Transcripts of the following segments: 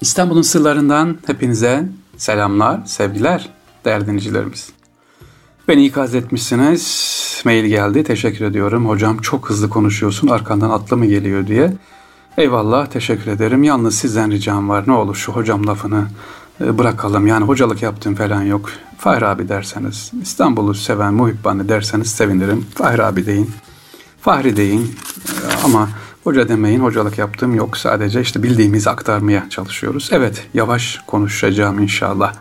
İstanbul'un sırlarından hepinize selamlar, sevgiler değerli dinleyicilerimiz. Beni ikaz etmişsiniz. Mail geldi. Teşekkür ediyorum. Hocam çok hızlı konuşuyorsun. Arkandan atlı mı geliyor diye. Eyvallah teşekkür ederim. Yalnız sizden ricam var. Ne olur şu hocam lafını e, bırakalım. Yani hocalık yaptığım falan yok. Fahri abi derseniz, İstanbul'u seven muhibbanı derseniz sevinirim. Fahri abi deyin. Fahri deyin. E, ama Hoca demeyin, hocalık yaptığım yok. Sadece işte bildiğimizi aktarmaya çalışıyoruz. Evet, yavaş konuşacağım inşallah.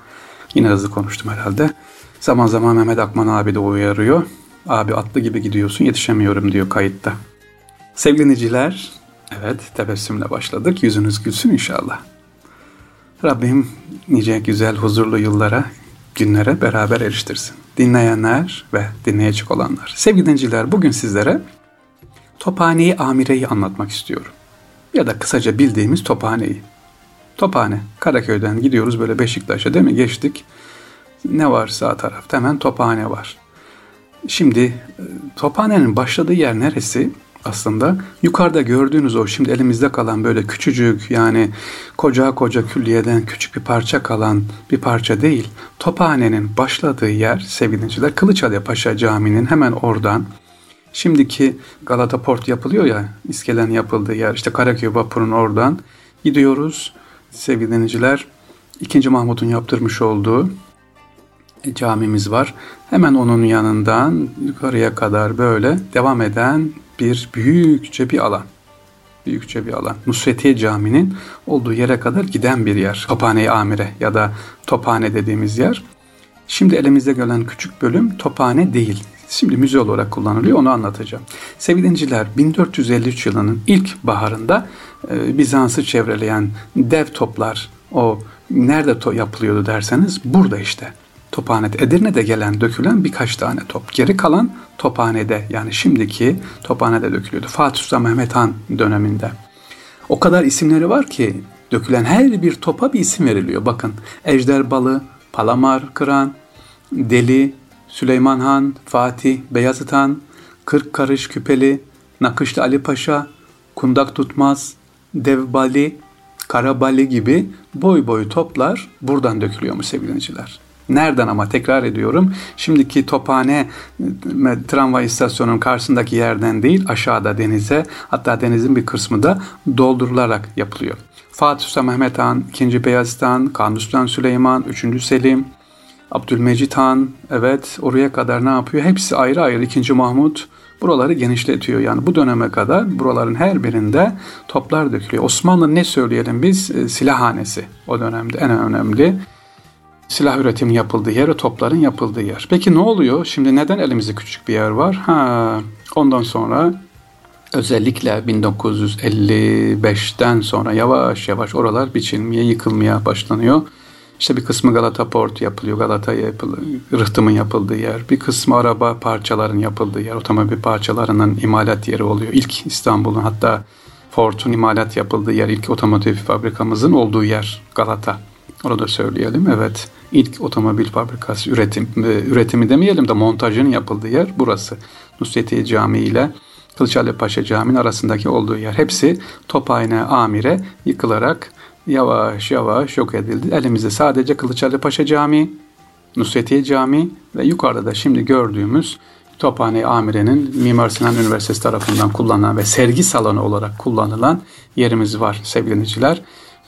Yine hızlı konuştum herhalde. Zaman zaman Mehmet Akman abi de uyarıyor. Abi atlı gibi gidiyorsun, yetişemiyorum diyor kayıtta. Sevgili dinleyiciler, evet tebessümle başladık. Yüzünüz gülsün inşallah. Rabbim nice güzel, huzurlu yıllara, günlere beraber eriştirsin. Dinleyenler ve dinleyecek olanlar. Sevgili dinleyiciler, bugün sizlere Tophaneyi Amire'yi anlatmak istiyorum. Ya da kısaca bildiğimiz Tophane'yi. Tophane, Karaköy'den gidiyoruz böyle Beşiktaş'a değil mi? Geçtik. Ne var sağ tarafta? Hemen Tophane var. Şimdi e, Tophane'nin başladığı yer neresi? Aslında yukarıda gördüğünüz o şimdi elimizde kalan böyle küçücük yani koca koca külliyeden küçük bir parça kalan bir parça değil. Tophane'nin başladığı yer sevgili Kılıçhale Paşa Camii'nin hemen oradan Şimdiki Galata Port yapılıyor ya, iskelen yapıldığı yer, işte Karaköy vapurun oradan gidiyoruz sevgili dinleyiciler. 2. Mahmut'un yaptırmış olduğu camimiz var. Hemen onun yanından yukarıya kadar böyle devam eden bir büyükçe bir alan. Büyükçe bir alan. Nusretiye Camii'nin olduğu yere kadar giden bir yer. Tophane-i Amire ya da Tophane dediğimiz yer. Şimdi elimizde gelen küçük bölüm Tophane değil. Şimdi müze olarak kullanılıyor onu anlatacağım. Sevgili dinleyiciler 1453 yılının ilk baharında e, Bizans'ı çevreleyen dev toplar o nerede to- yapılıyordu derseniz burada işte. Tophane'de, Edirne'de gelen dökülen birkaç tane top. Geri kalan Tophane'de yani şimdiki Tophane'de dökülüyordu. Fatih Sultan Mehmet Han döneminde. O kadar isimleri var ki dökülen her bir topa bir isim veriliyor. Bakın Ejder Balı, Palamar Kıran, Deli, Süleyman Han, Fatih, Beyazıt Han, Kırk Karış Küpeli, Nakışlı Ali Paşa, Kundak Tutmaz, Devbali, Karabali gibi boy boy toplar buradan dökülüyormuş sevgiliciler. Nereden ama tekrar ediyorum. Şimdiki Tophane tramvay istasyonunun karşısındaki yerden değil aşağıda denize hatta denizin bir kısmı da doldurularak yapılıyor. Fatih Sultan Mehmet Han, 2. Beyazıt Han, Kanuni Sultan Süleyman, 3. Selim, Abdülmecit Han evet oraya kadar ne yapıyor? Hepsi ayrı ayrı 2. Mahmut buraları genişletiyor. Yani bu döneme kadar buraların her birinde toplar dökülüyor. Osmanlı ne söyleyelim biz? E, silahhanesi o dönemde en önemli. Silah üretimi yapıldığı yer, topların yapıldığı yer. Peki ne oluyor? Şimdi neden elimizde küçük bir yer var? Ha, ondan sonra özellikle 1955'ten sonra yavaş yavaş oralar biçilmeye, yıkılmaya başlanıyor. İşte bir kısmı Galata Port yapılıyor, Galata yapılıyor, rıhtımın yapıldığı yer. Bir kısmı araba parçaların yapıldığı yer, otomobil parçalarının imalat yeri oluyor. İlk İstanbul'un hatta Ford'un imalat yapıldığı yer, ilk otomotiv fabrikamızın olduğu yer Galata. Orada söyleyelim. Evet, ilk otomobil fabrikası üretim, e, üretimi demeyelim de montajının yapıldığı yer burası. Nusretiye Camii ile Kılıçhale Paşa Camii'nin arasındaki olduğu yer. Hepsi Tophane Amire yıkılarak yavaş yavaş yok edildi. Elimizde sadece Kılıçhalı Paşa Camii, Nusretiye Camii ve yukarıda da şimdi gördüğümüz Tophane Amire'nin Mimar Sinan Üniversitesi tarafından kullanılan ve sergi salonu olarak kullanılan yerimiz var sevgili dinleyiciler.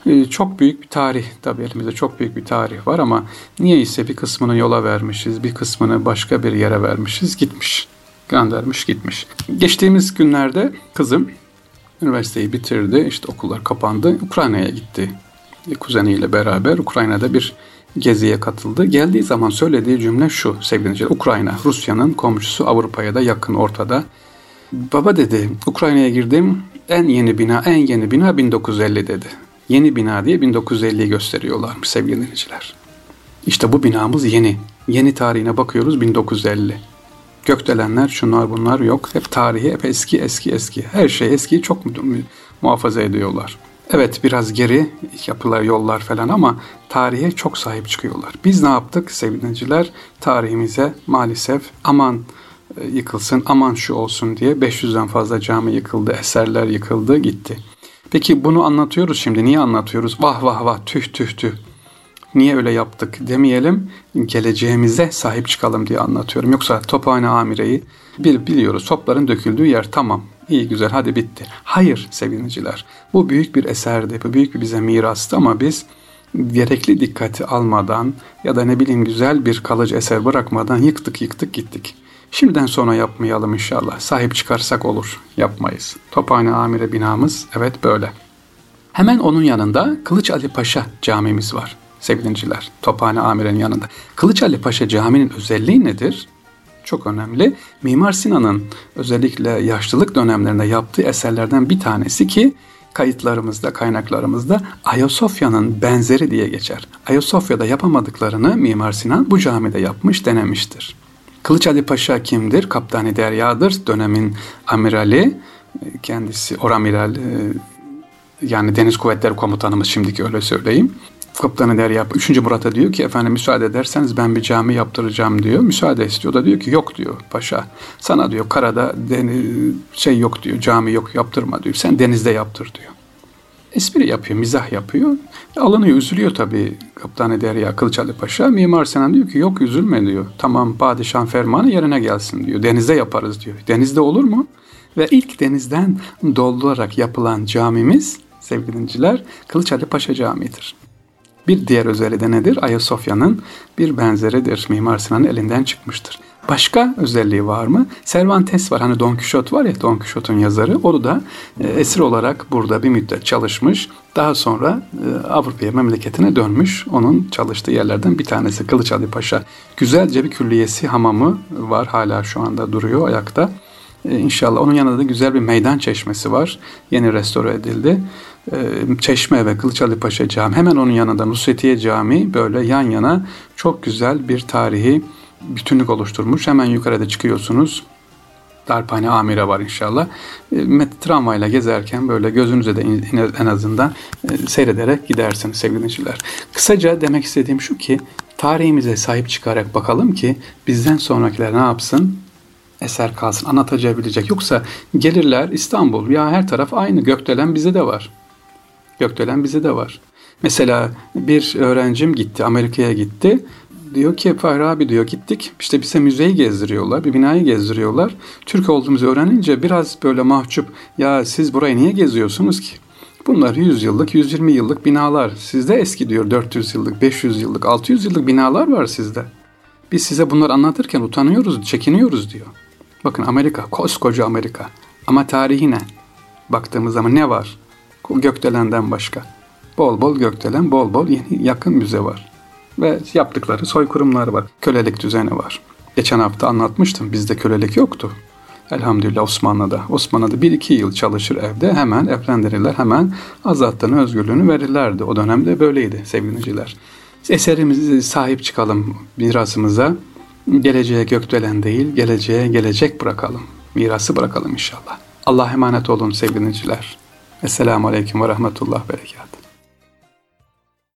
Ee, çok büyük bir tarih tabii elimizde çok büyük bir tarih var ama niye ise bir kısmını yola vermişiz, bir kısmını başka bir yere vermişiz, gitmiş, göndermiş gitmiş. Geçtiğimiz günlerde kızım Üniversiteyi bitirdi. İşte okullar kapandı. Ukrayna'ya gitti. Kuzeniyle beraber Ukrayna'da bir geziye katıldı. Geldiği zaman söylediği cümle şu sevgili Ukrayna, Rusya'nın komşusu Avrupa'ya da yakın ortada. Baba dedi, Ukrayna'ya girdim. En yeni bina, en yeni bina 1950 dedi. Yeni bina diye 1950'yi gösteriyorlarmış sevgili dinleyiciler. İşte bu binamız yeni. Yeni tarihine bakıyoruz 1950. Gökdelenler şunlar bunlar yok. Hep tarihi hep eski eski eski. Her şey eski çok muhafaza ediyorlar. Evet biraz geri yapılar yollar falan ama tarihe çok sahip çıkıyorlar. Biz ne yaptık sevgiliciler? Tarihimize maalesef aman e, yıkılsın aman şu olsun diye 500'den fazla cami yıkıldı, eserler yıkıldı gitti. Peki bunu anlatıyoruz şimdi. Niye anlatıyoruz? Vah vah vah tüh tüh tüh. Niye öyle yaptık demeyelim. Geleceğimize sahip çıkalım diye anlatıyorum. Yoksa tophane amireyi bil, biliyoruz. Topların döküldüğü yer tamam. İyi güzel hadi bitti. Hayır sevgiliciler. Bu büyük bir eserdi. Bu büyük bir bize mirastı ama biz gerekli dikkati almadan ya da ne bileyim güzel bir kalıcı eser bırakmadan yıktık yıktık gittik. Şimdiden sonra yapmayalım inşallah. Sahip çıkarsak olur. Yapmayız. Tophane Amire binamız evet böyle. Hemen onun yanında Kılıç Ali Paşa camimiz var sevgilinciler. Tophane Amire'nin yanında. Kılıç Ali Paşa caminin özelliği nedir? Çok önemli. Mimar Sinan'ın özellikle yaşlılık dönemlerinde yaptığı eserlerden bir tanesi ki kayıtlarımızda, kaynaklarımızda Ayasofya'nın benzeri diye geçer. Ayasofya'da yapamadıklarını Mimar Sinan bu camide yapmış, denemiştir. Kılıç Ali Paşa kimdir? Kaptani Derya'dır. Dönemin amirali, kendisi oramiral, e, yani Deniz Kuvvetleri Komutanımız şimdiki öyle söyleyeyim. Kaptanı Derya 3. Murat'a diyor ki efendim müsaade ederseniz ben bir cami yaptıracağım diyor. Müsaade istiyor da diyor ki yok diyor paşa. Sana diyor karada deniz, şey yok diyor cami yok yaptırma diyor. Sen denizde yaptır diyor. Espri yapıyor, mizah yapıyor. Alınıyor, üzülüyor tabii Kaptanı Derya Kılıçalı Paşa. Mimar Sinan diyor ki yok üzülme diyor. Tamam padişahın fermanı yerine gelsin diyor. Denizde yaparız diyor. Denizde olur mu? Ve ilk denizden doldurarak yapılan camimiz sevgili dinciler Kılıçalı Paşa Camii'dir. Bir diğer özelliği de nedir? Ayasofya'nın bir benzeridir. Mimar Sinan'ın elinden çıkmıştır. Başka özelliği var mı? Cervantes var. Hani Don Quixote var ya Don Quixote'un yazarı. O da e, esir olarak burada bir müddet çalışmış. Daha sonra e, Avrupa'ya memleketine dönmüş. Onun çalıştığı yerlerden bir tanesi Kılıç Ali Paşa. Güzelce bir külliyesi hamamı var. Hala şu anda duruyor ayakta. E, inşallah onun yanında da güzel bir meydan çeşmesi var. Yeni restore edildi. E, çeşme ve Kılıçalı Paşa Cami hemen onun yanında Nusretiye Cami böyle yan yana çok güzel bir tarihi bütünlük oluşturmuş. Hemen yukarıda çıkıyorsunuz. Darphane Amire var inşallah. E, tramvayla gezerken böyle gözünüze de en azından seyrederek gidersiniz sevgili dinleyiciler. Kısaca demek istediğim şu ki tarihimize sahip çıkarak bakalım ki bizden sonrakiler ne yapsın? Eser kalsın, anlatacağı bilecek. Yoksa gelirler İstanbul, ya her taraf aynı, gökdelen bize de var. Gökdelen bize de var. Mesela bir öğrencim gitti, Amerika'ya gitti. Diyor ki Fahri abi diyor gittik işte bize müzeyi gezdiriyorlar bir binayı gezdiriyorlar. Türk olduğumuzu öğrenince biraz böyle mahcup ya siz burayı niye geziyorsunuz ki? Bunlar 100 yıllık 120 yıllık binalar. Sizde eski diyor 400 yıllık 500 yıllık 600 yıllık binalar var sizde. Biz size bunları anlatırken utanıyoruz çekiniyoruz diyor. Bakın Amerika koskoca Amerika ama tarihi ne? Baktığımız zaman ne var? Gökdelen'den başka. Bol bol gökdelen, bol bol yeni yakın müze var. Ve yaptıkları soykırımlar var. Kölelik düzeni var. Geçen hafta anlatmıştım. Bizde kölelik yoktu. Elhamdülillah Osmanlı'da. Osmanlı'da bir iki yıl çalışır evde hemen evlendirirler. Hemen azadlığını, özgürlüğünü verirlerdi. O dönemde böyleydi sevgiliciler. Eserimizi sahip çıkalım mirasımıza. Geleceğe gökdelen değil, geleceğe gelecek bırakalım. Mirası bırakalım inşallah. Allah emanet olun sevgiliciler. Esselamu Aleyküm ve Rahmetullah Berekat.